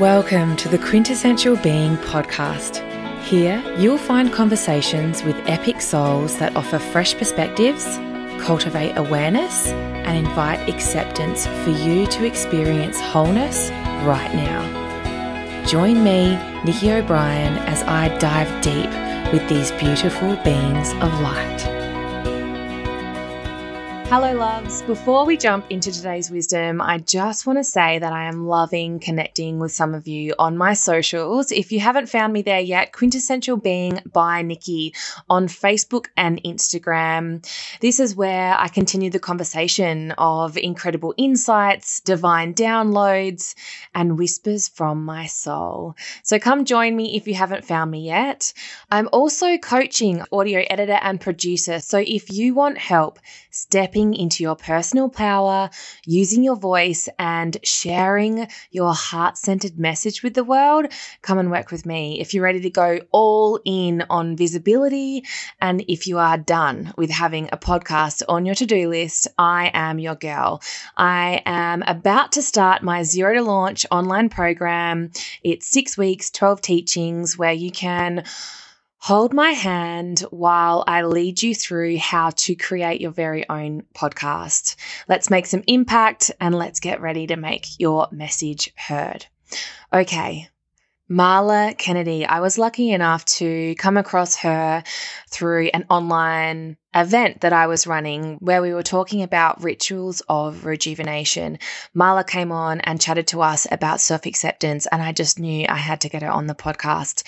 Welcome to the Quintessential Being podcast. Here, you'll find conversations with epic souls that offer fresh perspectives, cultivate awareness, and invite acceptance for you to experience wholeness right now. Join me, Nikki O'Brien, as I dive deep with these beautiful beings of light. Hello, loves. Before we jump into today's wisdom, I just want to say that I am loving connecting with some of you on my socials. If you haven't found me there yet, Quintessential Being by Nikki on Facebook and Instagram. This is where I continue the conversation of incredible insights, divine downloads, and whispers from my soul. So come join me if you haven't found me yet. I'm also coaching audio editor and producer. So if you want help, stepping into your personal power, using your voice, and sharing your heart centered message with the world, come and work with me. If you're ready to go all in on visibility, and if you are done with having a podcast on your to do list, I am your girl. I am about to start my zero to launch online program. It's six weeks, 12 teachings where you can Hold my hand while I lead you through how to create your very own podcast. Let's make some impact and let's get ready to make your message heard. Okay, Marla Kennedy. I was lucky enough to come across her through an online event that I was running where we were talking about rituals of rejuvenation. Marla came on and chatted to us about self acceptance, and I just knew I had to get her on the podcast.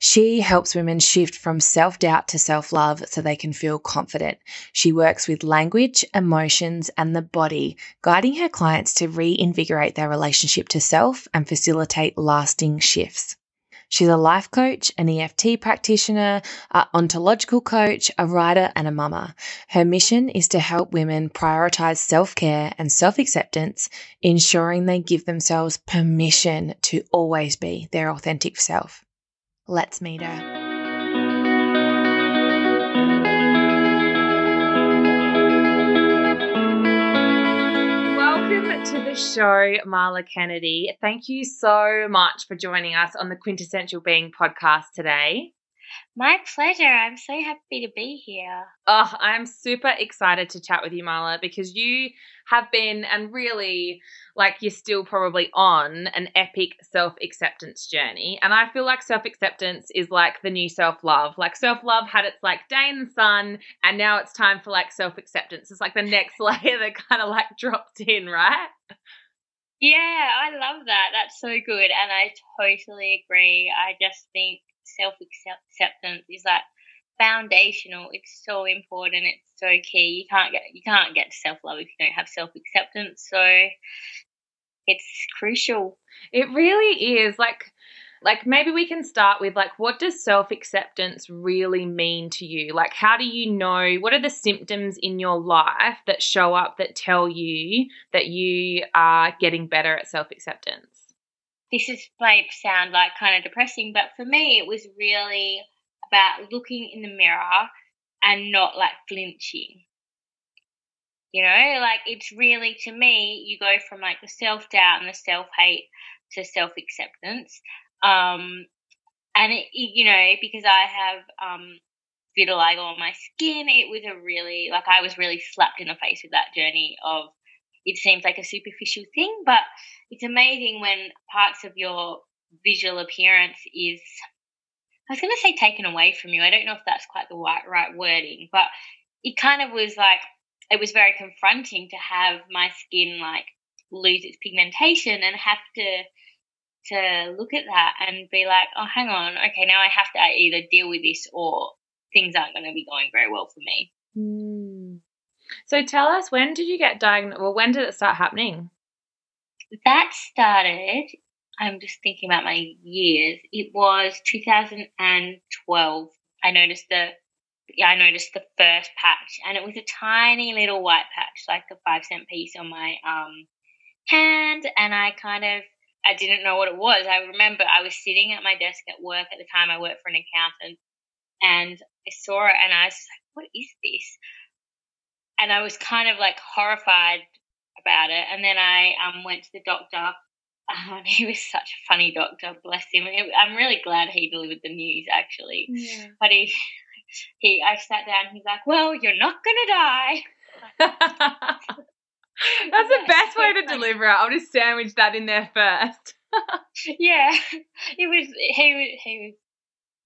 She helps women shift from self doubt to self love so they can feel confident. She works with language, emotions, and the body, guiding her clients to reinvigorate their relationship to self and facilitate lasting shifts. She's a life coach, an EFT practitioner, an ontological coach, a writer, and a mama. Her mission is to help women prioritize self care and self acceptance, ensuring they give themselves permission to always be their authentic self. Let's meet her. Show, Marla Kennedy. Thank you so much for joining us on the Quintessential Being podcast today. My pleasure. I'm so happy to be here. Oh, I'm super excited to chat with you, Marla, because you have been and really like you're still probably on an epic self acceptance journey. And I feel like self acceptance is like the new self love. Like self love had its like day in the sun, and now it's time for like self acceptance. It's like the next layer that kind of like drops in, right? Yeah, I love that. That's so good. And I totally agree. I just think self acceptance is like foundational. It's so important. It's so key. You can't get you can't get to self love if you don't have self acceptance. So it's crucial. It really is. Like like maybe we can start with like what does self-acceptance really mean to you like how do you know what are the symptoms in your life that show up that tell you that you are getting better at self-acceptance this is might sound like kind of depressing but for me it was really about looking in the mirror and not like flinching you know like it's really to me you go from like the self-doubt and the self-hate to self-acceptance um, and it, you know, because I have um, vitiligo on my skin, it was a really like I was really slapped in the face with that journey of. It seems like a superficial thing, but it's amazing when parts of your visual appearance is I was going to say taken away from you. I don't know if that's quite the right, right wording, but it kind of was like it was very confronting to have my skin like lose its pigmentation and have to to look at that and be like, oh, hang on, okay, now I have to either deal with this or things aren't going to be going very well for me. Mm. So tell us, when did you get diagnosed? Well, when did it start happening? That started, I'm just thinking about my years. It was 2012. I noticed the yeah, I noticed the first patch, and it was a tiny little white patch, like a five cent piece on my um, hand, and I kind of I didn't know what it was. I remember I was sitting at my desk at work at the time. I worked for an accountant, and I saw it, and I was like, "What is this?" And I was kind of like horrified about it. And then I um, went to the doctor, Oh, he was such a funny doctor, bless him. I'm really glad he delivered the news, actually. Yeah. But he, he, I sat down. He's like, "Well, you're not gonna die." That's the best way to deliver it. I'll just sandwich that in there first. yeah, it was. He was. He was.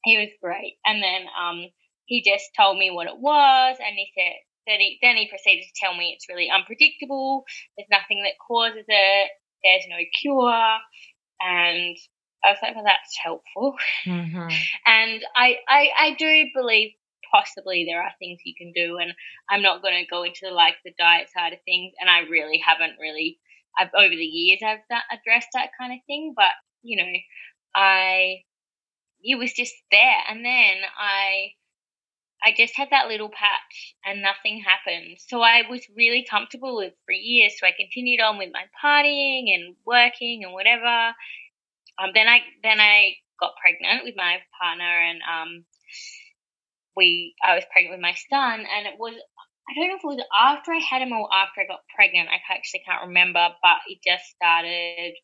He was great. And then um, he just told me what it was, and he said. Then he, proceeded to tell me it's really unpredictable. There's nothing that causes it. There's no cure. And I was like, well, that's helpful. Mm-hmm. And I, I, I do believe possibly there are things you can do, and I'm not going to go into like the diet side of things. And I really haven't really, I've over the years I've addressed that kind of thing, but you know, I, it was just there, and then I. I just had that little patch and nothing happened. So I was really comfortable with for years. So I continued on with my partying and working and whatever. Um, then I then I got pregnant with my partner and um, we I was pregnant with my son and it was I don't know if it was after I had him or after I got pregnant. I actually can't remember, but it just started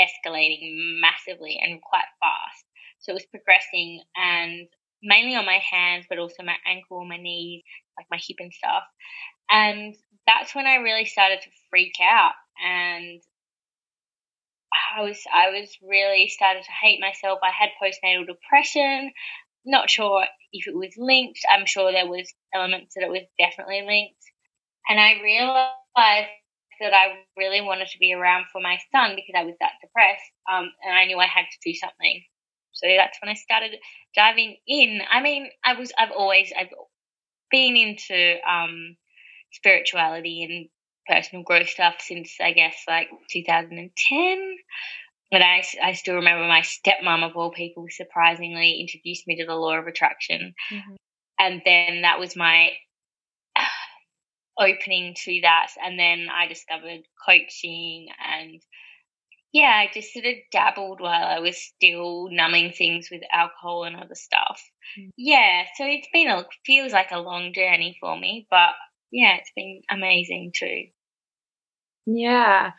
escalating massively and quite fast. So it was progressing and mainly on my hands, but also my ankle, my knees, like my hip and stuff. And that's when I really started to freak out and I was I was really started to hate myself. I had postnatal depression. Not sure if it was linked. I'm sure there was elements that it was definitely linked. And I realized that I really wanted to be around for my son because I was that depressed. Um, and I knew I had to do something. So that's when I started diving in. I mean, I was I've always I've been into um, spirituality and personal growth stuff since I guess like 2010. But I, I still remember my stepmom of all people surprisingly introduced me to the law of attraction. Mm-hmm. And then that was my opening to that. And then I discovered coaching and yeah, I just sort of dabbled while I was still numbing things with alcohol and other stuff. Mm. Yeah, so it's been a feels like a long journey for me, but yeah, it's been amazing too. Yeah.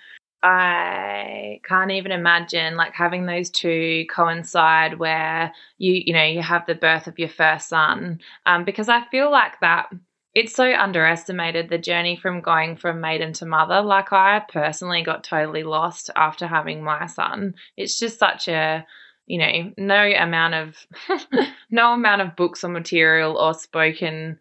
I can't even imagine like having those two coincide where you you know you have the birth of your first son um, because I feel like that it's so underestimated the journey from going from maiden to mother. Like I personally got totally lost after having my son. It's just such a you know, no amount of no amount of books or material or spoken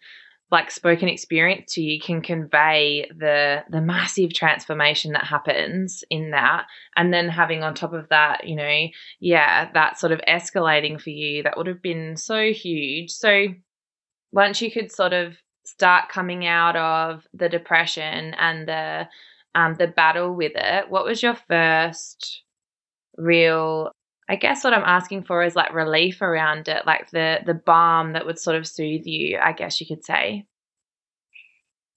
like spoken experience to you can convey the the massive transformation that happens in that and then having on top of that you know yeah that sort of escalating for you that would have been so huge so once you could sort of start coming out of the depression and the um, the battle with it, what was your first real? I guess what I'm asking for is like relief around it, like the the balm that would sort of soothe you. I guess you could say.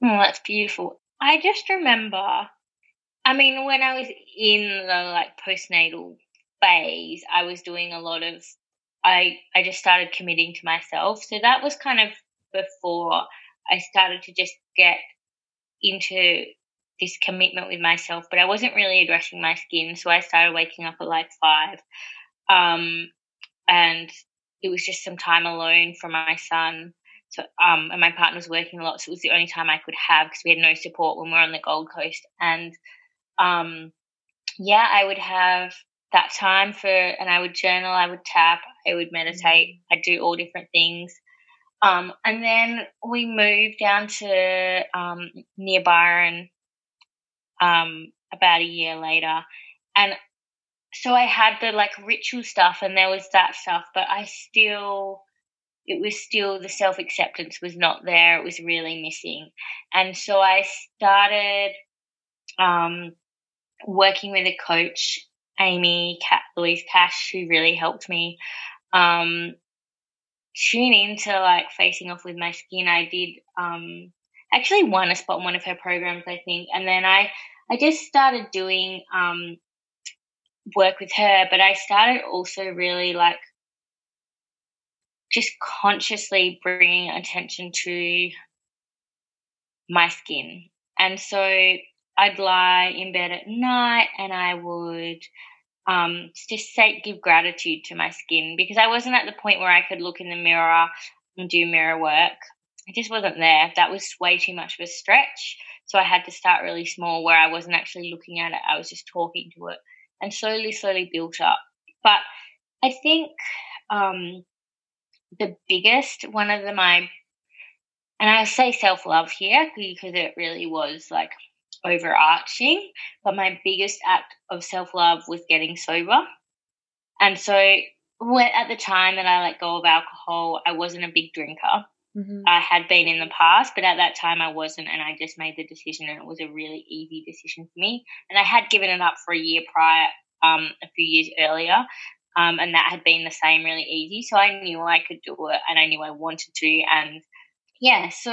Oh, that's beautiful. I just remember. I mean, when I was in the like postnatal phase, I was doing a lot of. I I just started committing to myself, so that was kind of before I started to just get into this commitment with myself, but I wasn't really addressing my skin. So I started waking up at like five. Um, and it was just some time alone from my son. So, um, and my partner was working a lot, so it was the only time I could have because we had no support when we were on the Gold Coast. And um, yeah, I would have that time for, and I would journal, I would tap, I would meditate, mm-hmm. I'd do all different things. Um, and then we moved down to um, near Byron um, about a year later. And so I had the like ritual stuff and there was that stuff, but I still, it was still the self acceptance was not there. It was really missing. And so I started um, working with a coach, Amy Louise Cash, who really helped me. Um, tune into like facing off with my skin, I did um, actually won a spot in one of her programs, I think, and then I I just started doing um, work with her, but I started also really like just consciously bringing attention to my skin, and so I'd lie in bed at night and I would um, just say give gratitude to my skin because I wasn't at the point where I could look in the mirror and do mirror work. I just wasn't there. That was way too much of a stretch. So I had to start really small where I wasn't actually looking at it. I was just talking to it and slowly, slowly built up. But I think um, the biggest, one of my, and I say self love here because it really was like overarching, but my biggest act of self love was getting sober. And so when, at the time that I let go of alcohol, I wasn't a big drinker. Mm-hmm. I had been in the past, but at that time I wasn't, and I just made the decision, and it was a really easy decision for me. And I had given it up for a year prior, um, a few years earlier, um, and that had been the same, really easy. So I knew I could do it, and I knew I wanted to, and yeah, so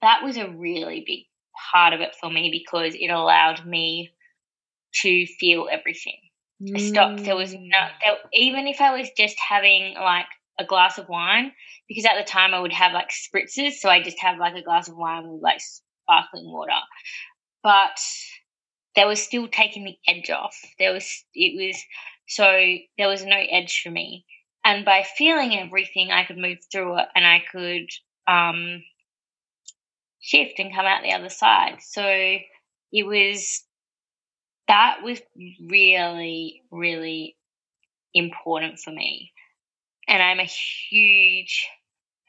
that was a really big part of it for me because it allowed me to feel everything. Mm. I stopped. There was no, there, even if I was just having like a glass of wine, because at the time I would have like spritzes, so I just have like a glass of wine with like sparkling water. But there was still taking the edge off. There was it was so there was no edge for me. And by feeling everything, I could move through it, and I could um, shift and come out the other side. So it was that was really, really important for me. And I'm a huge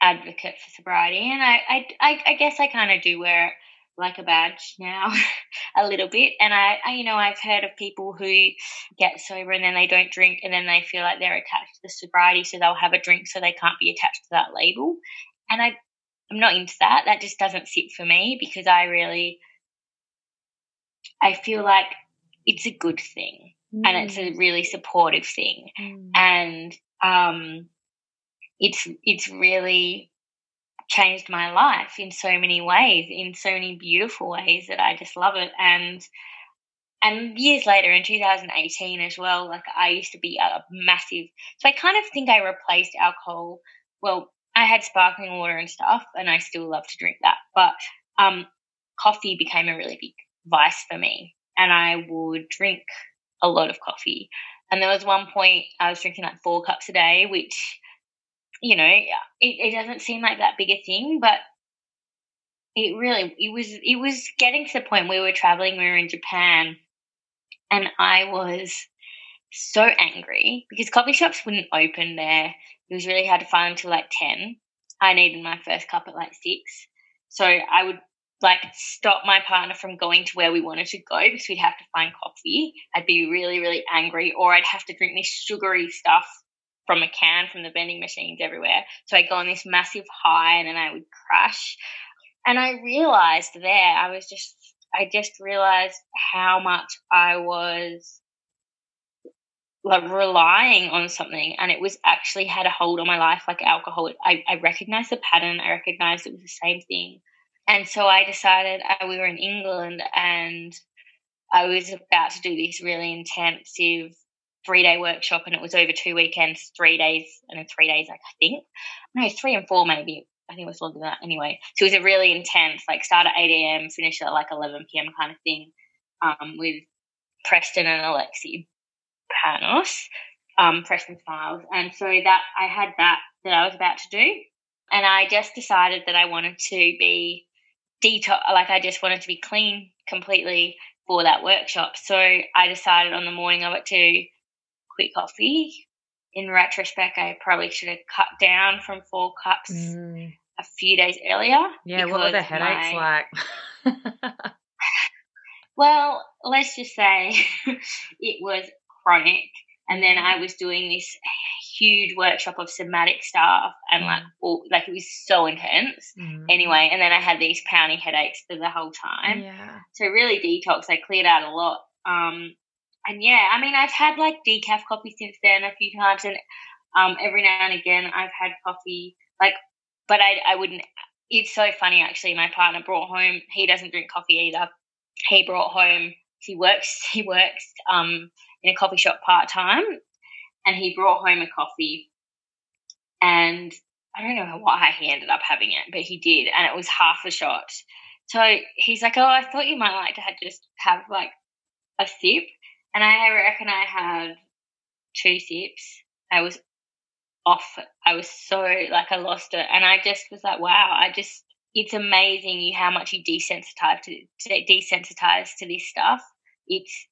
advocate for sobriety. And I, I, I, guess I kind of do wear it like a badge now a little bit. And I, I, you know, I've heard of people who get sober and then they don't drink and then they feel like they're attached to the sobriety. So they'll have a drink so they can't be attached to that label. And I, I'm not into that. That just doesn't sit for me because I really, I feel like it's a good thing mm. and it's a mm. really supportive thing. Mm. And, um, it's, it's really changed my life in so many ways, in so many beautiful ways that I just love it. And, and years later in 2018 as well, like I used to be a massive, so I kind of think I replaced alcohol. Well, I had sparkling water and stuff, and I still love to drink that. But um, coffee became a really big vice for me, and I would drink a lot of coffee. And there was one point I was drinking like four cups a day, which, you know, it, it doesn't seem like that big a thing, but it really it was it was getting to the point where we were traveling, we were in Japan, and I was so angry because coffee shops wouldn't open there. It was really hard to find until like 10. I needed my first cup at like 6. So I would like stop my partner from going to where we wanted to go because we'd have to find coffee. I'd be really, really angry, or I'd have to drink this sugary stuff from a can from the vending machines everywhere. So I'd go on this massive high and then I would crash. And I realized there, I was just, I just realized how much I was like relying on something and it was actually had a hold on my life like alcohol i, I recognized the pattern i recognized it was the same thing. And so i decided uh, we were in england and i was about to do this really intensive three day workshop and it was over two weekends three days and then three days like i think. No three and four maybe. I think it was longer than that. Anyway so it was a really intense like start at 8 a.m finish at like 11 p.m kind of thing um, with preston and alexi Panos, um, Preston Smiles. And so that I had that that I was about to do. And I just decided that I wanted to be detox, like I just wanted to be clean completely for that workshop. So I decided on the morning of it to quit coffee. In retrospect, I probably should have cut down from four cups mm. a few days earlier. Yeah, what were the headaches my... like? well, let's just say it was chronic. And then I was doing this huge workshop of somatic stuff and like mm. all, like it was so intense. Mm. anyway and then I had these pounding headaches for the whole time. Yeah. So really detox I cleared out a lot. Um and yeah I mean I've had like decaf coffee since then a few times and um every now and again I've had coffee like but I I wouldn't it's so funny actually. My partner brought home he doesn't drink coffee either. He brought home he works he works um in a coffee shop part time, and he brought home a coffee, and I don't know why he ended up having it, but he did, and it was half a shot. So he's like, "Oh, I thought you might like to have just have like a sip," and I reckon I had two sips. I was off. I was so like I lost it, and I just was like, "Wow!" I just it's amazing how much you desensitize to, to desensitize to this stuff. It's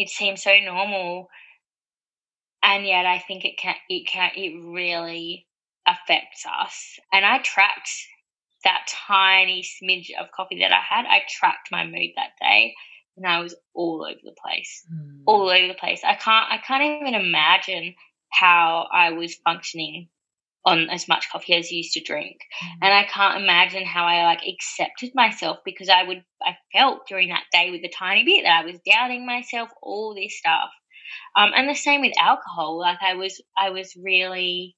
it seems so normal, and yet I think it can it can it really affects us. And I tracked that tiny smidge of coffee that I had. I tracked my mood that day, and I was all over the place, mm. all over the place. I can't I can't even imagine how I was functioning on as much coffee as I used to drink. Mm. And I can't imagine how I like accepted myself because I would I felt during that day with a tiny bit that I was doubting myself, all this stuff. Um, and the same with alcohol. Like I was I was really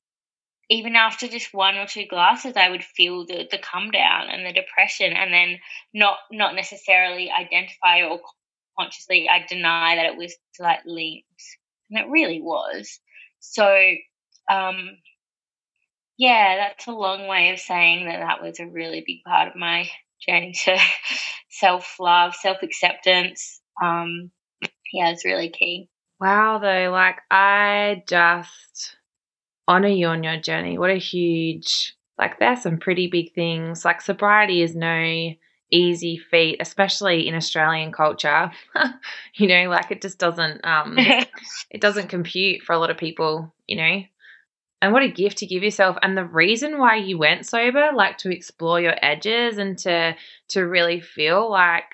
even after just one or two glasses I would feel the, the come down and the depression and then not not necessarily identify or consciously I deny that it was like linked. And it really was. So um yeah, that's a long way of saying that that was a really big part of my journey to self love, self acceptance. Um, yeah, it's really key. Wow, though, like I just honor you on your journey. What a huge, like, there's some pretty big things. Like, sobriety is no easy feat, especially in Australian culture. you know, like it just doesn't, um, it doesn't compute for a lot of people, you know and what a gift to give yourself. And the reason why you went sober like to explore your edges and to to really feel like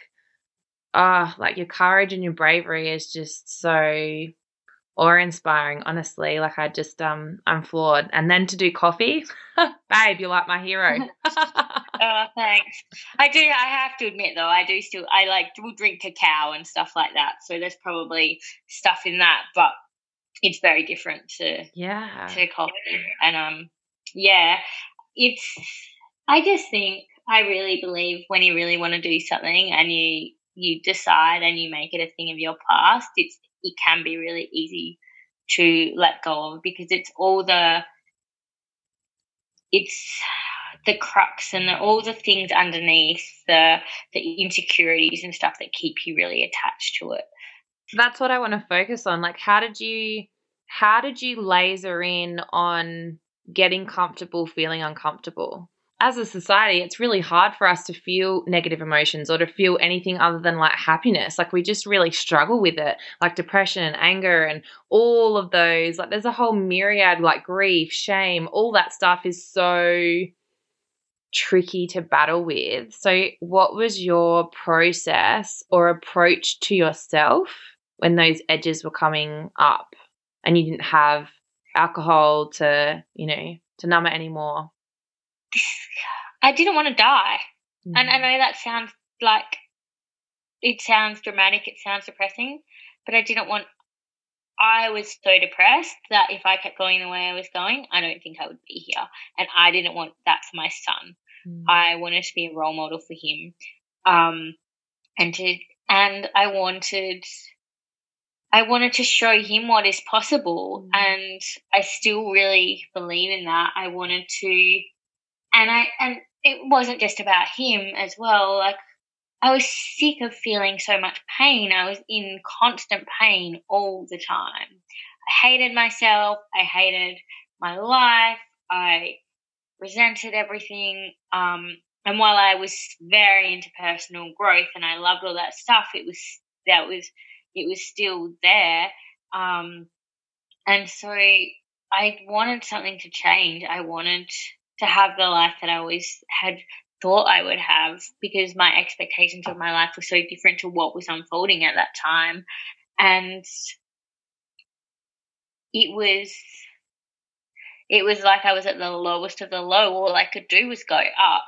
ah oh, like your courage and your bravery is just so awe-inspiring honestly. Like i just um i'm floored. And then to do coffee? Babe you're like my hero. Oh thanks. I do i have to admit though i do still i like will drink cacao and stuff like that. So there's probably stuff in that but it's very different to yeah. to coffee. And um yeah it's i just think i really believe when you really want to do something and you you decide and you make it a thing of your past it's it can be really easy to let go of because it's all the it's the crux and the, all the things underneath the the insecurities and stuff that keep you really attached to it that's what I want to focus on. Like, how did you, how did you laser in on getting comfortable feeling uncomfortable? As a society, it's really hard for us to feel negative emotions or to feel anything other than like happiness. Like, we just really struggle with it, like depression and anger and all of those. Like, there's a whole myriad, like grief, shame, all that stuff is so tricky to battle with. So, what was your process or approach to yourself when those edges were coming up and you didn't have alcohol to, you know, to numb it anymore? I didn't want to die. Mm. And I know that sounds like it sounds dramatic, it sounds depressing, but I didn't want I was so depressed that if I kept going the way I was going, I don't think I would be here. And I didn't want that for my son. Mm. I wanted to be a role model for him. Um, and to, and I wanted I wanted to show him what is possible. Mm. And I still really believe in that. I wanted to, and I, and it wasn't just about him as well. Like, I was sick of feeling so much pain. I was in constant pain all the time. I hated myself. I hated my life. I resented everything. Um, and while I was very into personal growth and I loved all that stuff, it was, that was, it was still there. Um, and so I wanted something to change. I wanted to have the life that I always had thought I would have because my expectations of my life were so different to what was unfolding at that time. And it was it was like I was at the lowest of the low. All I could do was go up.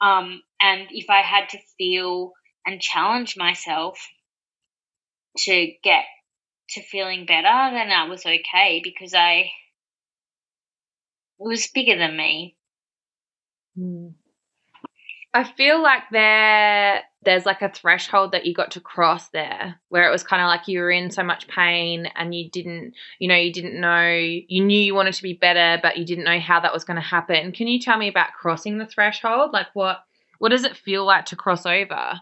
Um, and if I had to feel and challenge myself, to get to feeling better, then that was okay because I it was bigger than me. Hmm. I feel like there there's like a threshold that you got to cross there where it was kind of like you were in so much pain and you didn't you know you didn't know you knew you wanted to be better but you didn't know how that was going to happen. Can you tell me about crossing the threshold? Like what what does it feel like to cross over?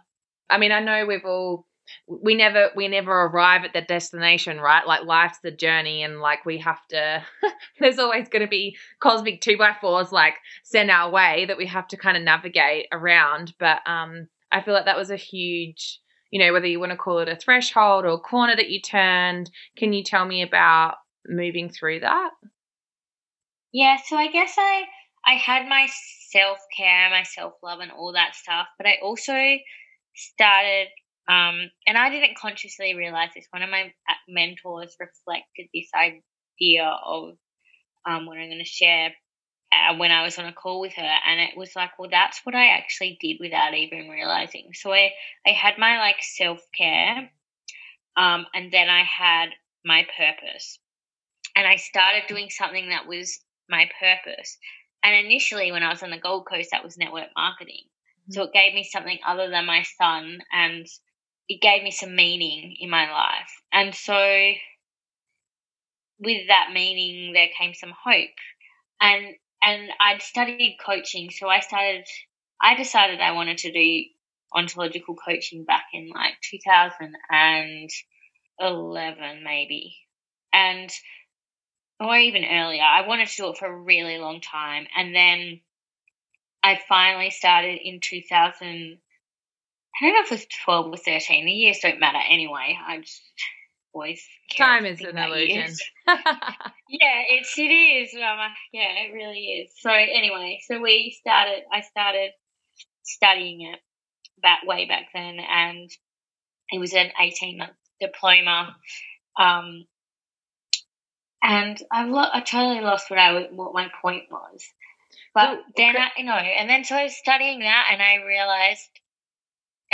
I mean, I know we've all we never we never arrive at the destination right? Like life's the journey and like we have to there's always going to be cosmic two by fours like sent our way that we have to kind of navigate around. But um i feel like that was a huge you know whether you want to call it a threshold or a corner that you turned can you tell me about moving through that? Yeah so i guess i i had my self-care my self-love and all that stuff but i also started um, and I didn't consciously realize this. One of my uh, mentors reflected this idea of um, what I'm going to share uh, when I was on a call with her, and it was like, well, that's what I actually did without even realizing. So I, I had my like self care, um, and then I had my purpose, and I started doing something that was my purpose. And initially, when I was on the Gold Coast, that was network marketing. Mm-hmm. So it gave me something other than my son and it gave me some meaning in my life. And so with that meaning there came some hope. And and I'd studied coaching, so I started I decided I wanted to do ontological coaching back in like 2011 maybe. And or even earlier. I wanted to do it for a really long time and then I finally started in 2000 I don't know if it was 12 or 13. The years don't matter anyway. I just always Time is an illusion. yeah, it's, it is. Um, yeah, it really is. So anyway, so we started, I started studying it back way back then and it was an 18 month diploma. Um, and I, lo- I totally lost what I what my point was. But well, then okay. I, you know, and then so I was studying that, and I realized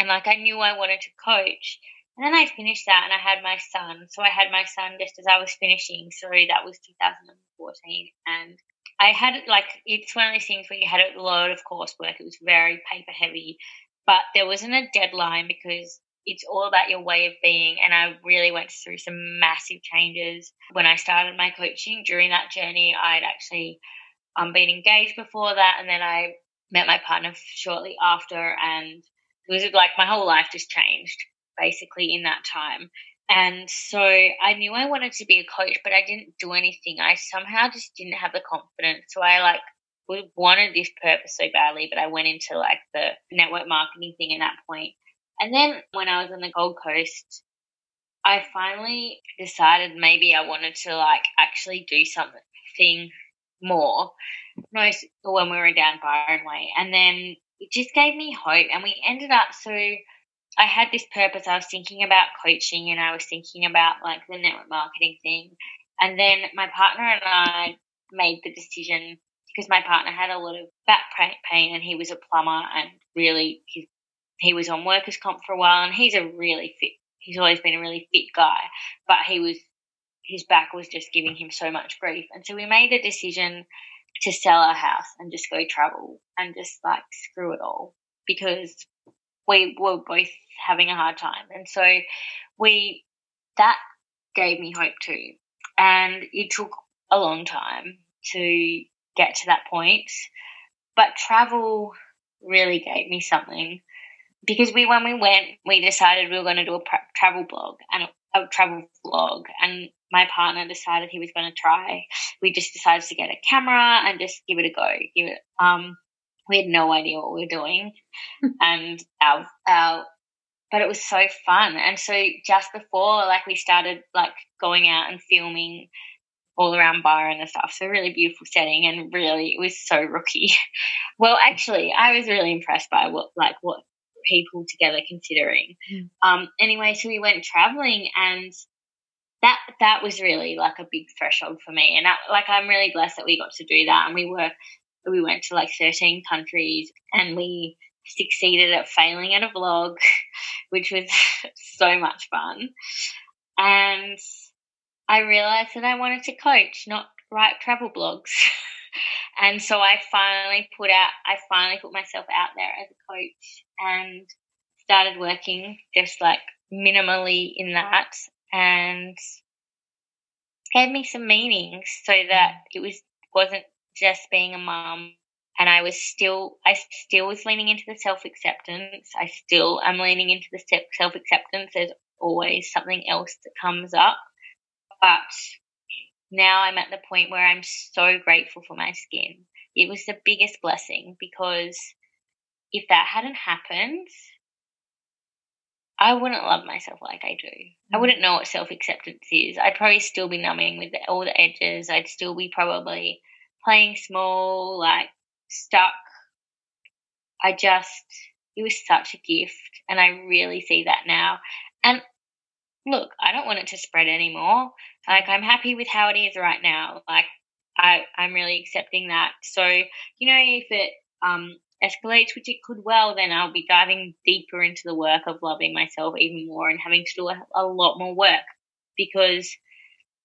and like I knew I wanted to coach. And then I finished that and I had my son. So I had my son just as I was finishing. So that was 2014. And I had like, it's one of those things where you had a load of coursework. It was very paper heavy, but there wasn't a deadline because it's all about your way of being. And I really went through some massive changes when I started my coaching. During that journey, I'd actually um, been engaged before that. And then I met my partner shortly after. And it was like my whole life just changed basically in that time. And so I knew I wanted to be a coach, but I didn't do anything. I somehow just didn't have the confidence. So I like wanted this purpose so badly, but I went into like the network marketing thing at that point. And then when I was on the Gold Coast, I finally decided maybe I wanted to like actually do something more. No, when we were down Byron Way, and then it just gave me hope. And we ended up so I had this purpose. I was thinking about coaching and I was thinking about like the network marketing thing. And then my partner and I made the decision because my partner had a lot of back pain and he was a plumber and really he, he was on workers comp for a while and he's a really fit he's always been a really fit guy but he was his back was just giving him so much grief and so we made the decision to sell our house and just go travel and just like screw it all because we were both having a hard time. And so we, that gave me hope too. And it took a long time to get to that point. But travel really gave me something because we, when we went, we decided we were going to do a travel blog and a travel vlog. And my partner decided he was going to try. We just decided to get a camera and just give it a go. Give it. Um, we had no idea what we were doing, and our our. But it was so fun, and so just before, like we started like going out and filming all around Byron and stuff. So really beautiful setting, and really it was so rookie. well, actually, I was really impressed by what like what people together considering. Mm. Um, anyway, so we went traveling and that that was really like a big threshold for me. And that, like I'm really blessed that we got to do that. And we were we went to like 13 countries and we succeeded at failing at a vlog, which was so much fun. And I realized that I wanted to coach, not write travel blogs. and so I finally put out I finally put myself out there as a coach and started working just like minimally in that and gave me some meaning so that mm. it was wasn't just being a mum and I was still, I still was leaning into the self acceptance. I still am leaning into the self acceptance. There's always something else that comes up. But now I'm at the point where I'm so grateful for my skin. It was the biggest blessing because if that hadn't happened, I wouldn't love myself like I do. I mm. wouldn't know what self acceptance is. I'd probably still be numbing with all the edges. I'd still be probably playing small, like stuck. I just, it was such a gift. And I really see that now. And look, I don't want it to spread anymore. Like, I'm happy with how it is right now. Like, I, I'm really accepting that. So, you know, if it um, escalates, which it could well, then I'll be diving deeper into the work of loving myself even more and having to do a, a lot more work because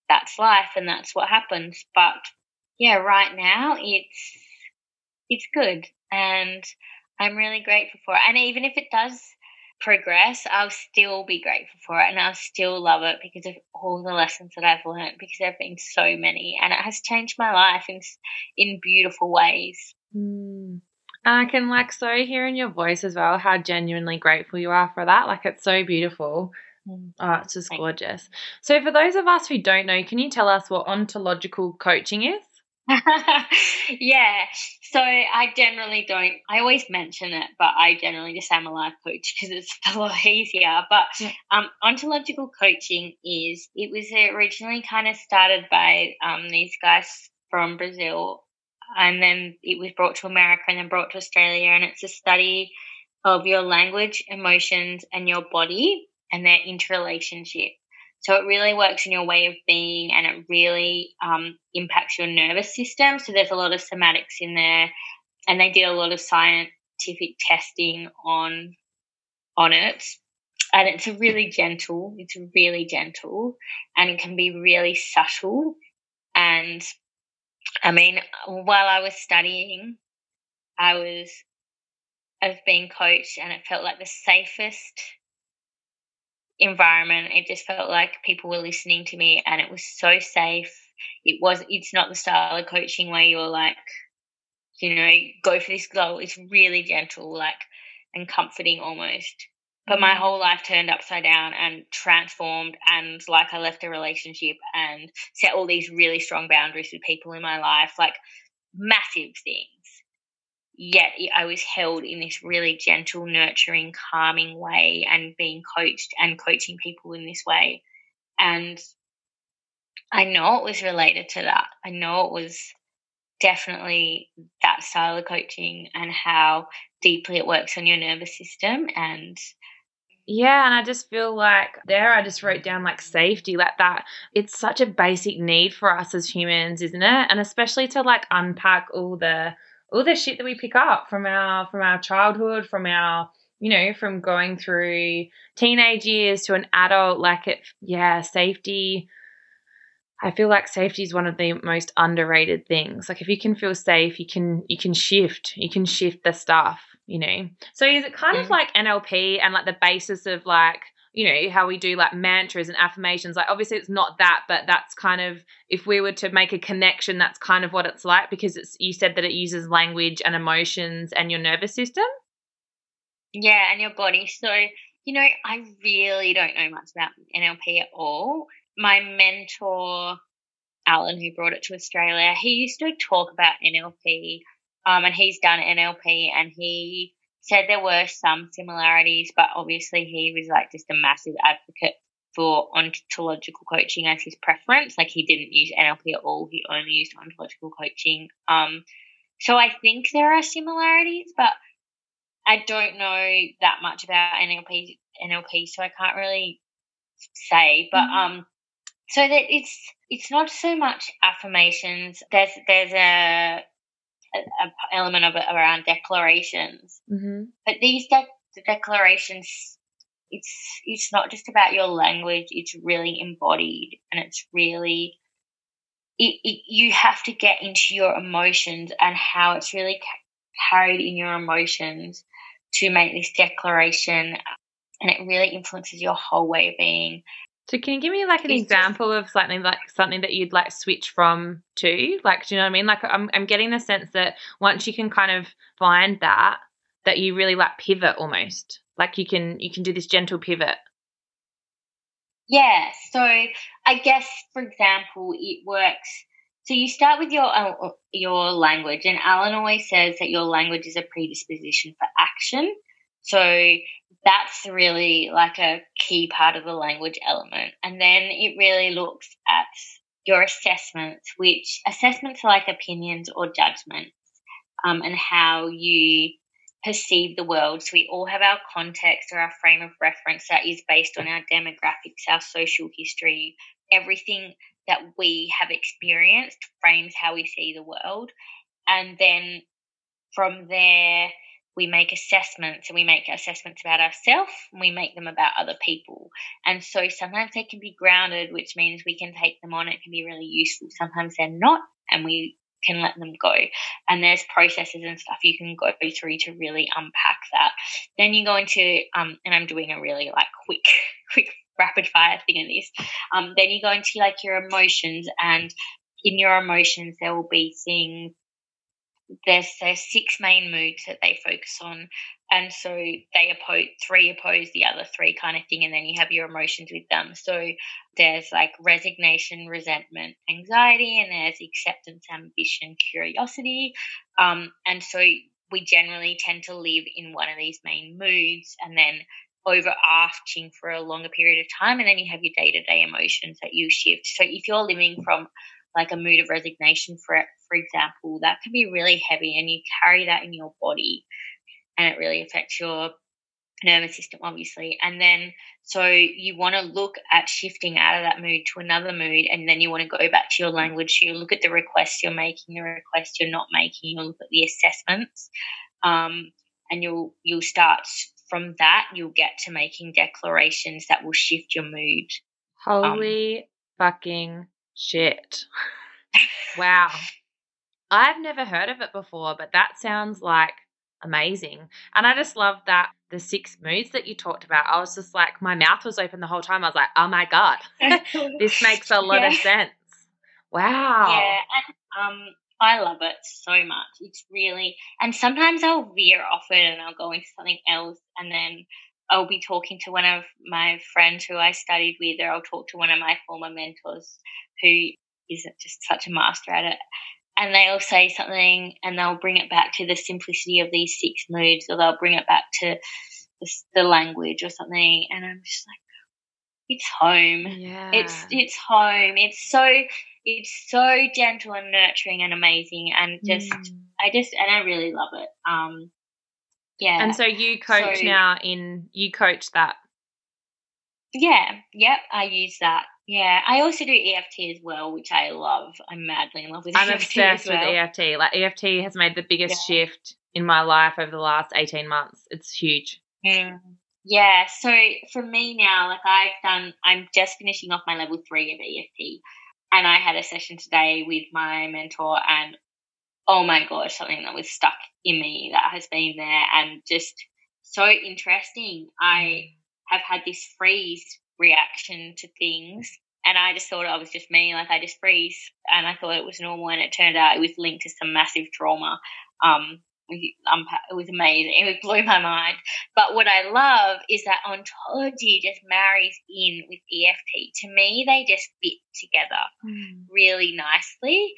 that's life and that's what happens. But yeah, right now it's it's good and I'm really grateful for it. And even if it does progress, I'll still be grateful for it and I'll still love it because of all the lessons that I've learned because there have been so many and it has changed my life in in beautiful ways. Mm. And I can like so hear in your voice as well how genuinely grateful you are for that. Like it's so beautiful. Mm. Oh, it's just gorgeous. So, for those of us who don't know, can you tell us what ontological coaching is? yeah. So I generally don't, I always mention it, but I generally just am a life coach because it's a lot easier. But um, ontological coaching is, it was originally kind of started by um, these guys from Brazil and then it was brought to America and then brought to Australia. And it's a study of your language, emotions, and your body and their interrelationship. So it really works in your way of being and it really um, impacts your nervous system. So there's a lot of somatics in there, and they did a lot of scientific testing on on it. And it's really gentle, it's really gentle, and it can be really subtle and I mean, while I was studying, I was was being coached, and it felt like the safest environment. It just felt like people were listening to me, and it was so safe. It was. It's not the style of coaching where you're like, you know, go for this goal. It's really gentle, like and comforting almost but my whole life turned upside down and transformed and like i left a relationship and set all these really strong boundaries with people in my life like massive things. Yet i was held in this really gentle nurturing calming way and being coached and coaching people in this way. And i know it was related to that. I know it was definitely that style of coaching and how deeply it works on your nervous system and yeah, and I just feel like there I just wrote down like safety, like that. It's such a basic need for us as humans, isn't it? And especially to like unpack all the all the shit that we pick up from our from our childhood, from our you know, from going through teenage years to an adult, like it yeah, safety I feel like safety is one of the most underrated things. Like if you can feel safe, you can you can shift. You can shift the stuff you know. So is it kind of mm. like NLP and like the basis of like you know how we do like mantras and affirmations? Like obviously it's not that but that's kind of if we were to make a connection that's kind of what it's like because it's you said that it uses language and emotions and your nervous system? Yeah and your body. So you know i really don't know much about nlp at all. My mentor alan who brought it to australia he used to talk about nlp um, and he's done NLP, and he said there were some similarities, but obviously he was like just a massive advocate for ontological coaching as his preference. Like he didn't use NLP at all; he only used ontological coaching. Um, so I think there are similarities, but I don't know that much about NLP. NLP, so I can't really say. But mm-hmm. um, so that it's it's not so much affirmations. There's there's a a, element of it around declarations. Mm-hmm. But these de- declarations, it's it's not just about your language. It's really embodied, and it's really it, it, you have to get into your emotions and how it's really ca- carried in your emotions to make this declaration, and it really influences your whole way of being. So can you give me like an example of something like something that you'd like switch from to? Like, do you know what I mean? Like, I'm I'm getting the sense that once you can kind of find that, that you really like pivot almost. Like you can you can do this gentle pivot. Yeah, so I guess, for example, it works. So you start with your uh, your language, and Alan always says that your language is a predisposition for action. So that's really like a key part of the language element. And then it really looks at your assessments, which assessments are like opinions or judgments, um, and how you perceive the world. So we all have our context or our frame of reference that is based on our demographics, our social history, everything that we have experienced frames how we see the world. And then from there, we make assessments and we make assessments about ourselves and we make them about other people. And so sometimes they can be grounded, which means we can take them on. It can be really useful. Sometimes they're not, and we can let them go. And there's processes and stuff you can go through to really unpack that. Then you go into, um, and I'm doing a really like quick, quick rapid fire thing in this. Um, then you go into like your emotions, and in your emotions, there will be things. There's, there's six main moods that they focus on, and so they oppose three oppose the other three kind of thing, and then you have your emotions with them. So there's like resignation, resentment, anxiety, and there's acceptance, ambition, curiosity. Um, and so we generally tend to live in one of these main moods and then overarching for a longer period of time. And then you have your day to day emotions that you shift. So if you're living from like a mood of resignation, for, for example, that can be really heavy and you carry that in your body and it really affects your nervous system, obviously. And then, so you want to look at shifting out of that mood to another mood, and then you want to go back to your language. You look at the requests you're making, the requests you're not making. You'll look at the assessments, um, and you'll you'll start from that. You'll get to making declarations that will shift your mood. Holy um, fucking shit! wow, I've never heard of it before, but that sounds like amazing. And I just love that the six moods that you talked about. I was just like, my mouth was open the whole time. I was like, oh my God, this makes a lot yeah. of sense. Wow. Yeah. And um, I love it so much. It's really, and sometimes I'll veer off it and I'll go into something else. And then I'll be talking to one of my friends who I studied with, or I'll talk to one of my former mentors who is just such a master at it and they'll say something and they'll bring it back to the simplicity of these six moods or they'll bring it back to the, the language or something. And i'm just like it's home. Yeah. it's it's home. It's so it's so gentle and nurturing and amazing and just mm. i just and i really love it. Um yeah. And so you coach so, now in you coach that? Yeah. Yep i use that yeah, I also do EFT as well, which I love. I'm madly in love with I'm EFT obsessed well. with EFT. Like EFT has made the biggest yeah. shift in my life over the last 18 months. It's huge. Mm. Yeah, so for me now, like I've done, I'm just finishing off my level three of EFT, and I had a session today with my mentor, and oh my gosh, something that was stuck in me that has been there, and just so interesting. I mm. have had this freeze reaction to things. And I just thought I was just me, like I just freeze, and I thought it was normal, and it turned out it was linked to some massive trauma. Um, it was amazing. It blew my mind. But what I love is that ontology just marries in with EFT. To me, they just fit together mm. really nicely.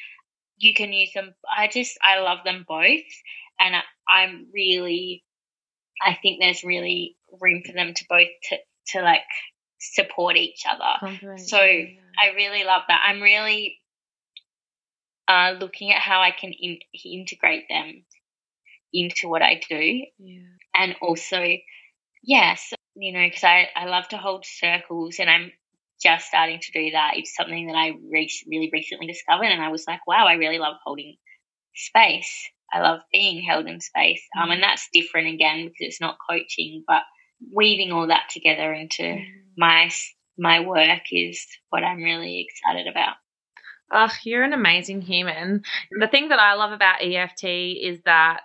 You can use them. I just, I love them both. And I, I'm really, I think there's really room for them to both to, to like support each other. So I really love that. I'm really uh, looking at how I can in- integrate them into what I do. Yeah. And also, yes, you know, because I, I love to hold circles and I'm just starting to do that. It's something that I re- really recently discovered. And I was like, wow, I really love holding space. I love being held in space. Um, and that's different again because it's not coaching, but weaving all that together into mm. My my work is what I'm really excited about. Oh, you're an amazing human. The thing that I love about EFT is that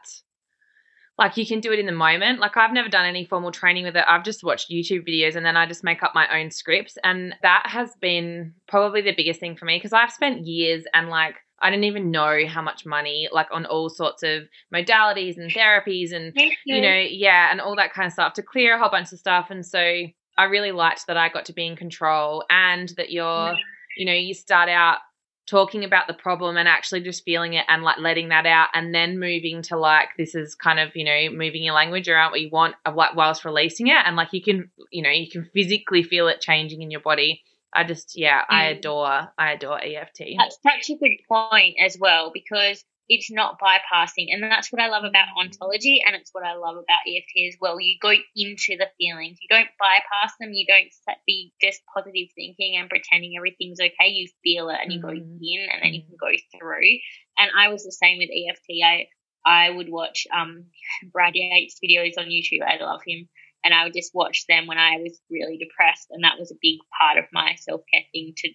like you can do it in the moment. Like I've never done any formal training with it. I've just watched YouTube videos and then I just make up my own scripts. And that has been probably the biggest thing for me because I've spent years and like I didn't even know how much money, like on all sorts of modalities and therapies and, you know, yeah, and all that kind of stuff to clear a whole bunch of stuff. And so I really liked that I got to be in control and that you're, you know, you start out talking about the problem and actually just feeling it and like letting that out and then moving to like this is kind of you know moving your language around what you want like whilst releasing it and like you can you know you can physically feel it changing in your body. I just yeah i adore i adore eft that's such a good point as well because it's not bypassing. And that's what I love about ontology and it's what I love about EFT as well. You go into the feelings, you don't bypass them, you don't be just positive thinking and pretending everything's okay. You feel it and you go mm-hmm. in and then you can go through. And I was the same with EFT. I I would watch um Brad Yates videos on YouTube. I love him. And I would just watch them when I was really depressed. And that was a big part of my self care thing to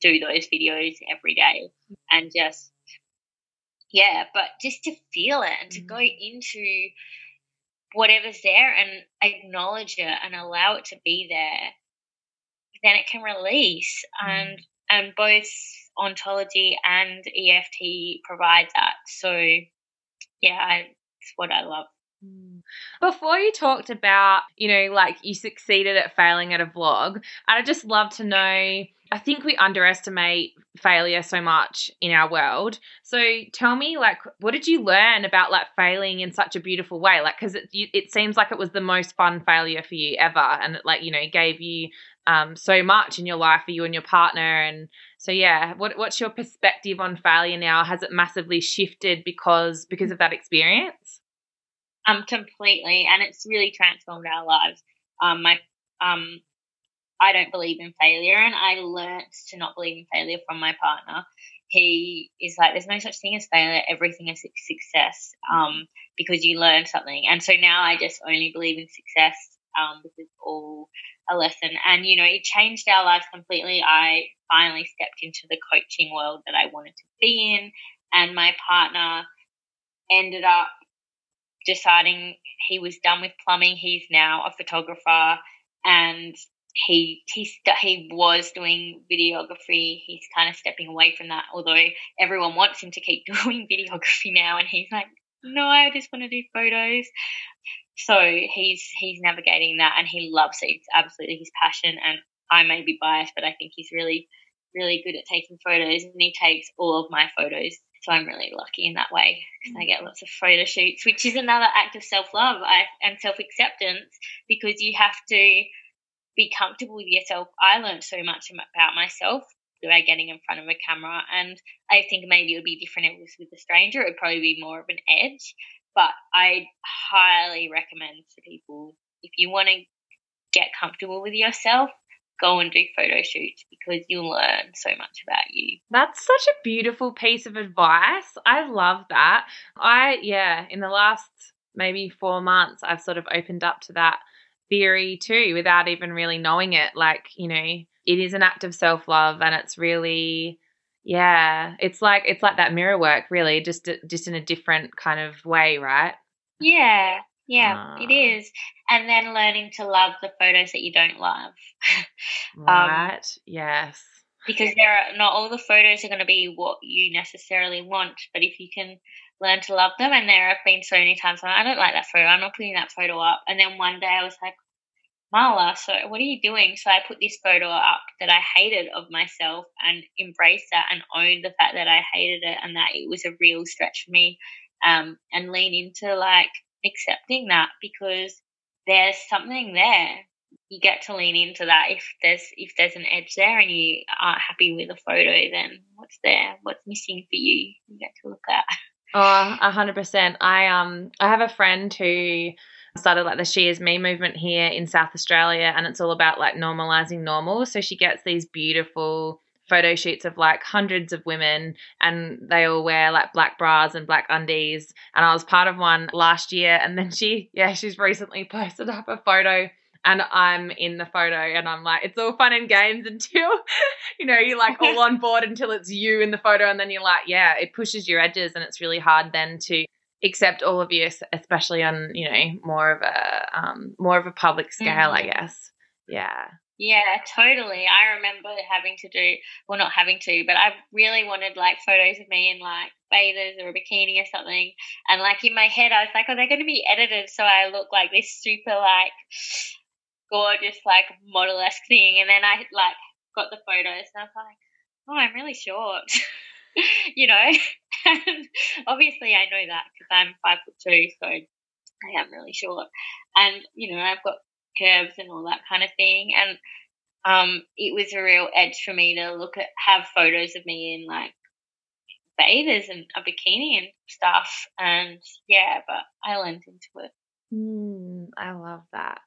do those videos every day and just yeah, but just to feel it and to go mm. into whatever's there and acknowledge it and allow it to be there, then it can release. Mm. And and both ontology and EFT provide that. So yeah, I, it's what I love. Mm. Before you talked about, you know, like you succeeded at failing at a vlog, I'd just love to know I think we underestimate failure so much in our world. So tell me, like, what did you learn about like failing in such a beautiful way? Like, because it it seems like it was the most fun failure for you ever, and it like you know gave you um so much in your life for you and your partner. And so yeah, what what's your perspective on failure now? Has it massively shifted because because of that experience? Um, completely, and it's really transformed our lives. Um, my um I don't believe in failure, and I learnt to not believe in failure from my partner. He is like, there's no such thing as failure. Everything is success um, because you learn something. And so now I just only believe in success um, because it's all a lesson. And, you know, it changed our lives completely. I finally stepped into the coaching world that I wanted to be in. And my partner ended up deciding he was done with plumbing. He's now a photographer and he he he was doing videography. He's kind of stepping away from that, although everyone wants him to keep doing videography now, and he's like, no, I just want to do photos. So he's he's navigating that, and he loves it. It's absolutely his passion, and I may be biased, but I think he's really really good at taking photos, and he takes all of my photos. So I'm really lucky in that way because I get lots of photo shoots, which is another act of self love and self acceptance because you have to be comfortable with yourself. I learned so much about myself by getting in front of a camera, and I think maybe it would be different if it was with a stranger. It would probably be more of an edge, but I highly recommend to people if you want to get comfortable with yourself, go and do photo shoots because you'll learn so much about you. That's such a beautiful piece of advice. I love that. I, yeah, in the last maybe four months, I've sort of opened up to that theory too without even really knowing it. Like, you know, it is an act of self love and it's really yeah, it's like it's like that mirror work really, just just in a different kind of way, right? Yeah. Yeah, it ah. And then learning to love the photos that you don't love. Um, right. Um, yes. Because there are not all the photos are going to be what you necessarily want, but if you can learn to love them. And there have been so many times when I don't like that photo. I'm not putting that photo up. And then one day I was like, Marla, so what are you doing? So I put this photo up that I hated of myself and embrace that and own the fact that I hated it and that it was a real stretch for me. Um, and lean into like accepting that because there's something there. You get to lean into that if there's if there's an edge there and you aren't happy with a photo, then what's there? What's missing for you? You get to look at. Oh, a hundred percent. I um I have a friend who started like the She Is Me movement here in South Australia and it's all about like normalizing normal. So she gets these beautiful photo shoots of like hundreds of women and they all wear like black bras and black undies. And I was part of one last year and then she yeah, she's recently posted up a photo and I'm in the photo and I'm like, it's all fun and games until, you know, you're like all on board until it's you in the photo and then you're like, yeah, it pushes your edges and it's really hard then to accept all of you, especially on you know more of a um, more of a public scale, mm-hmm. I guess. Yeah. Yeah, totally. I remember having to do, well, not having to, but I really wanted like photos of me in like bathers or a bikini or something. And like in my head, I was like, oh, they're going to be edited so I look like this super like gorgeous, like model esque thing. And then I like got the photos and I was like, oh, I'm really short. you know, and obviously I know that because I'm five foot two, so I am really short, and you know I've got curves and all that kind of thing, and um, it was a real edge for me to look at have photos of me in like bathers and a bikini and stuff, and yeah, but I lent into it. Mm, I love that.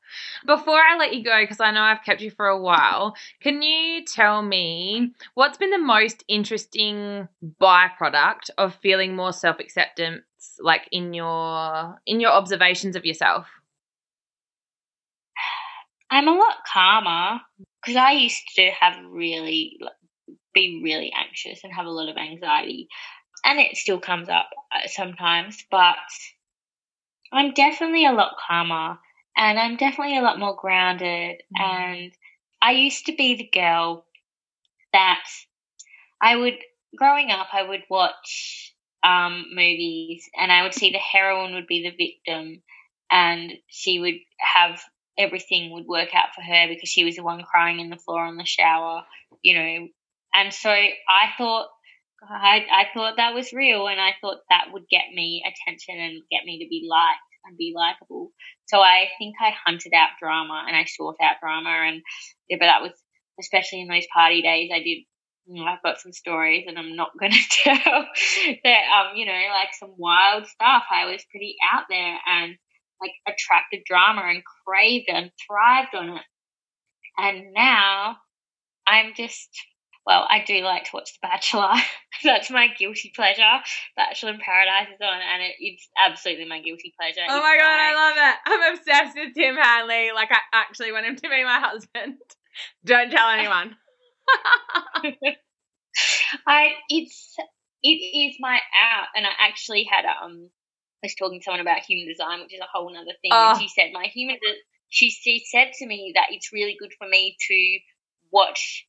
Before I let you go, because I know I've kept you for a while, can you tell me what's been the most interesting byproduct of feeling more self acceptance, like in your in your observations of yourself? I'm a lot calmer because I used to have really be really anxious and have a lot of anxiety, and it still comes up uh, sometimes, but I'm definitely a lot calmer and I'm definitely a lot more grounded. Mm. And I used to be the girl that I would, growing up, I would watch um, movies and I would see the heroine would be the victim and she would have everything would work out for her because she was the one crying in the floor in the shower, you know. And so I thought I, I thought that was real and I thought that would get me attention and get me to be liked and be likable. So I think I hunted out drama and I sought out drama and yeah, but that was especially in those party days I did you know, I've got some stories and I'm not gonna tell that um, you know, like some wild stuff. I was pretty out there and like attracted drama and craved and thrived on it. And now I'm just well, I do like to watch The Bachelor. That's my guilty pleasure. Bachelor in Paradise is on, and it, it's absolutely my guilty pleasure. Oh my god, I love it! I'm obsessed with Timm Hanly. Like, I actually want him to be my husband. Don't tell anyone. I it's it is my out, and I actually had um I was talking to someone about human design, which is a whole other thing. Oh. And she said my human she she said to me that it's really good for me to watch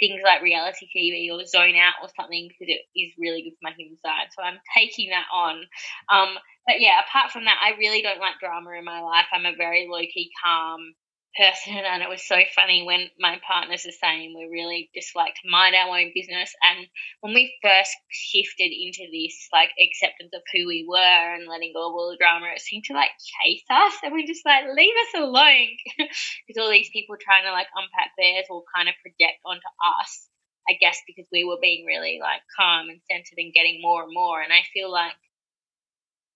things like reality TV or zone out or something because it is really good for my human side. So I'm taking that on. Um, but yeah, apart from that, I really don't like drama in my life. I'm a very low key, calm, person and it was so funny when my partner's the same we really just like to mind our own business and when we first shifted into this like acceptance of who we were and letting go of all the drama it seemed to like chase us and we just like leave us alone. Because all these people trying to like unpack theirs will kind of project onto us i guess because we were being really like calm and centered and getting more and more and i feel like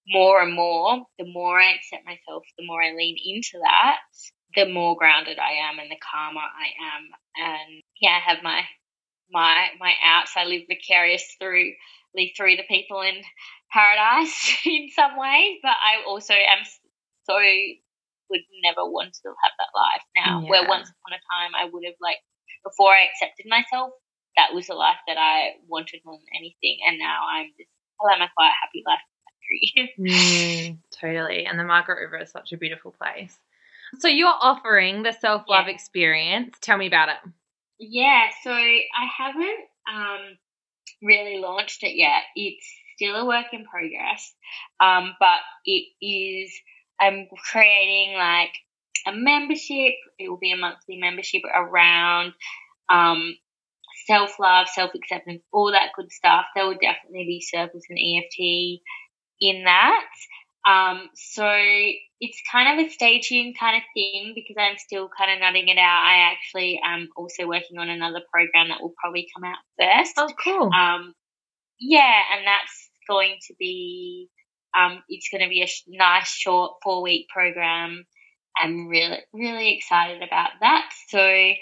more and more, the more I accept myself, the more I lean into that, the more grounded I am and the calmer I am. And yeah, I have my my my outs. I live vicarious through through the people in paradise in some ways, but I also am so would never want to have that life now. Yeah. Where once upon a time I would have like before I accepted myself, that was the life that I wanted more than anything, and now I'm just I like my quiet, happy life. mm, totally, and the Margaret River is such a beautiful place. So you're offering the self love yeah. experience. Tell me about it. Yeah, so I haven't um, really launched it yet. It's still a work in progress, um, but it is. I'm creating like a membership. It will be a monthly membership around um, self love, self acceptance, all that good stuff. There will definitely be circles and EFT in that. Um, so it's kind of a stay tuned kind of thing because I'm still kind of nutting it out. I actually am also working on another program that will probably come out first. Oh, cool. Um, yeah, and that's going to be, um, it's going to be a sh- nice short four week program. I'm really, really excited about that. So,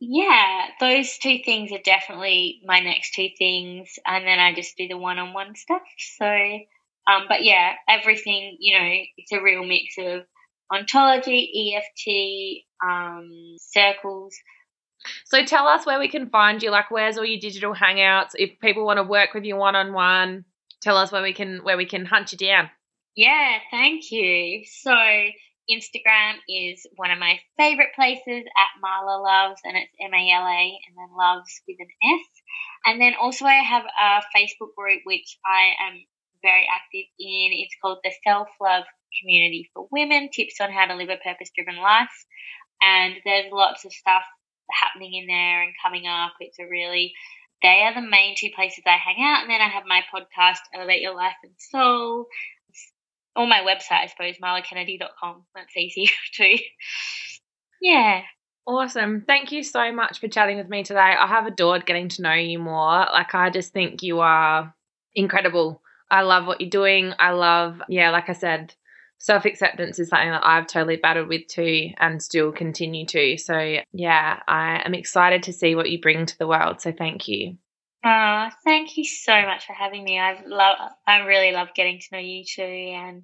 yeah, those two things are definitely my next two things. And then I just do the one on one stuff. So, um, but yeah, everything, you know, it's a real mix of ontology, EFT, um, circles. So tell us where we can find you. Like, where's all your digital hangouts? If people want to work with you one on one, tell us where we can where we can hunt you down. Yeah, thank you. So Instagram is one of my favorite places at Marla Loves, and it's M A L A and then Loves with an S. And then also, I have a Facebook group which I am very active in. It's called the Self Love Community for Women Tips on How to Live a Purpose Driven Life. And there's lots of stuff happening in there and coming up. It's a really they are the main two places I hang out. And then I have my podcast, Elevate Your Life and Soul, or my website, I suppose, marlakennedy.com. That's easy too. yeah. Awesome. Thank you so much for chatting with me today. I have adored getting to know you more. Like, I just think you are incredible. I love what you're doing. I love, yeah, like I said, self acceptance is something that I've totally battled with too and still continue to. So, yeah, I am excited to see what you bring to the world. So, thank you. Uh, thank you so much for having me. I've love, I really love getting to know you too and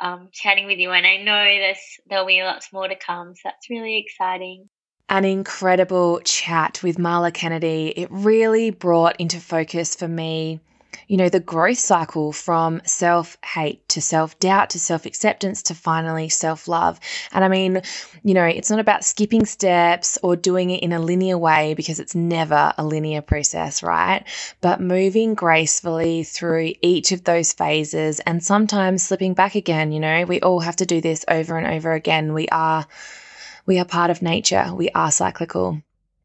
um, chatting with you. And I know there's there'll be lots more to come. So that's really exciting. An incredible chat with Marla Kennedy. It really brought into focus for me you know, the growth cycle from self hate to self doubt to self acceptance to finally self love. And I mean, you know, it's not about skipping steps or doing it in a linear way because it's never a linear process, right? But moving gracefully through each of those phases and sometimes slipping back again, you know, we all have to do this over and over again. We are. We are part of nature. We are cyclical.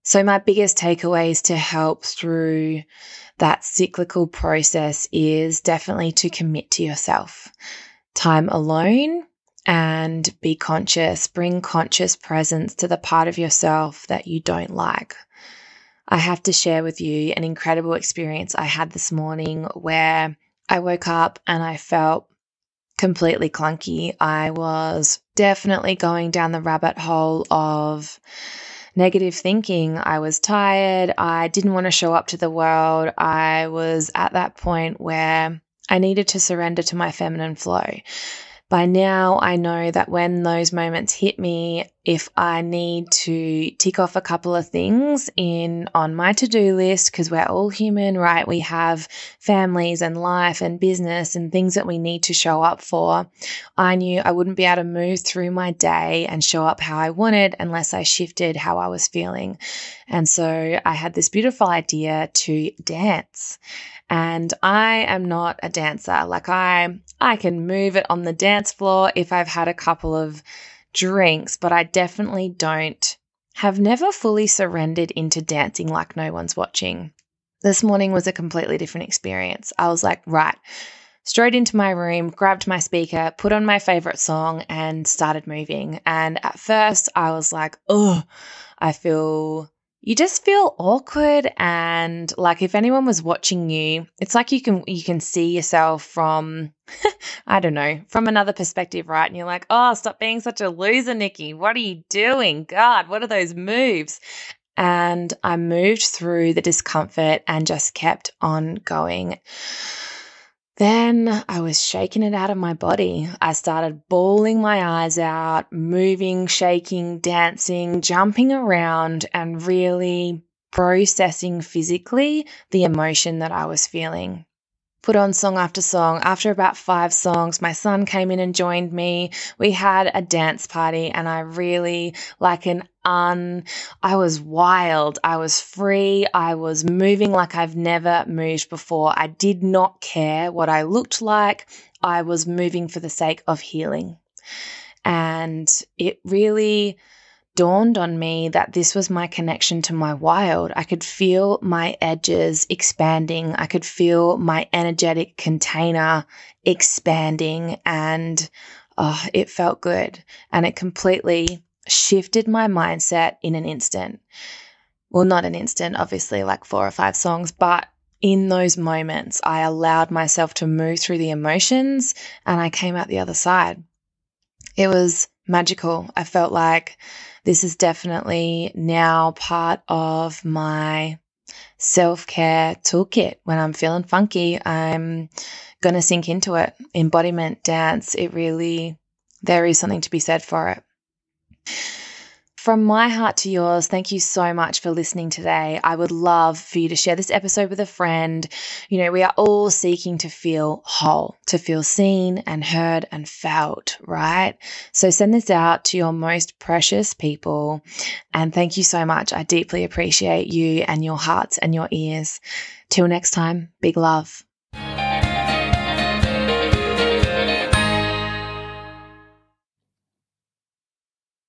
So, my biggest takeaways to help through that cyclical process is definitely to commit to yourself. Time alone and be conscious, bring conscious presence to the part of yourself that you don't like. I have to share with you an incredible experience I had this morning where I woke up and I felt completely clunky. I was definitely going down the rabbit hole of negative thinking. I was tired. I didn't want to show up to the world. I was at that point where I needed to surrender to my feminine flow. By now, I know that when those moments hit me, if I need to tick off a couple of things in on my to-do list because we're all human, right? We have families and life and business and things that we need to show up for. I knew I wouldn't be able to move through my day and show up how I wanted unless I shifted how I was feeling. And so I had this beautiful idea to dance. And I am not a dancer. Like I I can move it on the dance floor if I've had a couple of drinks, but I definitely don't have never fully surrendered into dancing like no one's watching. This morning was a completely different experience. I was like, right, straight into my room, grabbed my speaker, put on my favorite song, and started moving. And at first, I was like, oh, I feel you just feel awkward and like if anyone was watching you it's like you can you can see yourself from i don't know from another perspective right? And you're like oh stop being such a loser nikki. What are you doing? God what are those moves? And i moved through the discomfort and just kept on going then I was shaking it out of my body. I started bawling my eyes out, moving, shaking, dancing, jumping around, and really processing physically the emotion that I was feeling put on song after song. After about five songs, my son came in and joined me. We had a dance party, and I really, like an un, I was wild. I was free. I was moving like I've never moved before. I did not care what I looked like. I was moving for the sake of healing. And it really, dawned on me that this was my connection to my wild. I could feel my edges expanding. I could feel my energetic container expanding and oh, it felt good. And it completely shifted my mindset in an instant. Well, not an instant, obviously, like four or five songs, but in those moments, I allowed myself to move through the emotions and I came out the other side. It was magical. I felt like this is definitely now part of my self care toolkit. When I'm feeling funky, I'm going to sink into it. Embodiment dance, it really, there is something to be said for it. From my heart to yours, thank you so much for listening today. I would love for you to share this episode with a friend. You know, we are all seeking to feel whole, to feel seen and heard and felt, right? So send this out to your most precious people. And thank you so much. I deeply appreciate you and your hearts and your ears. Till next time, big love.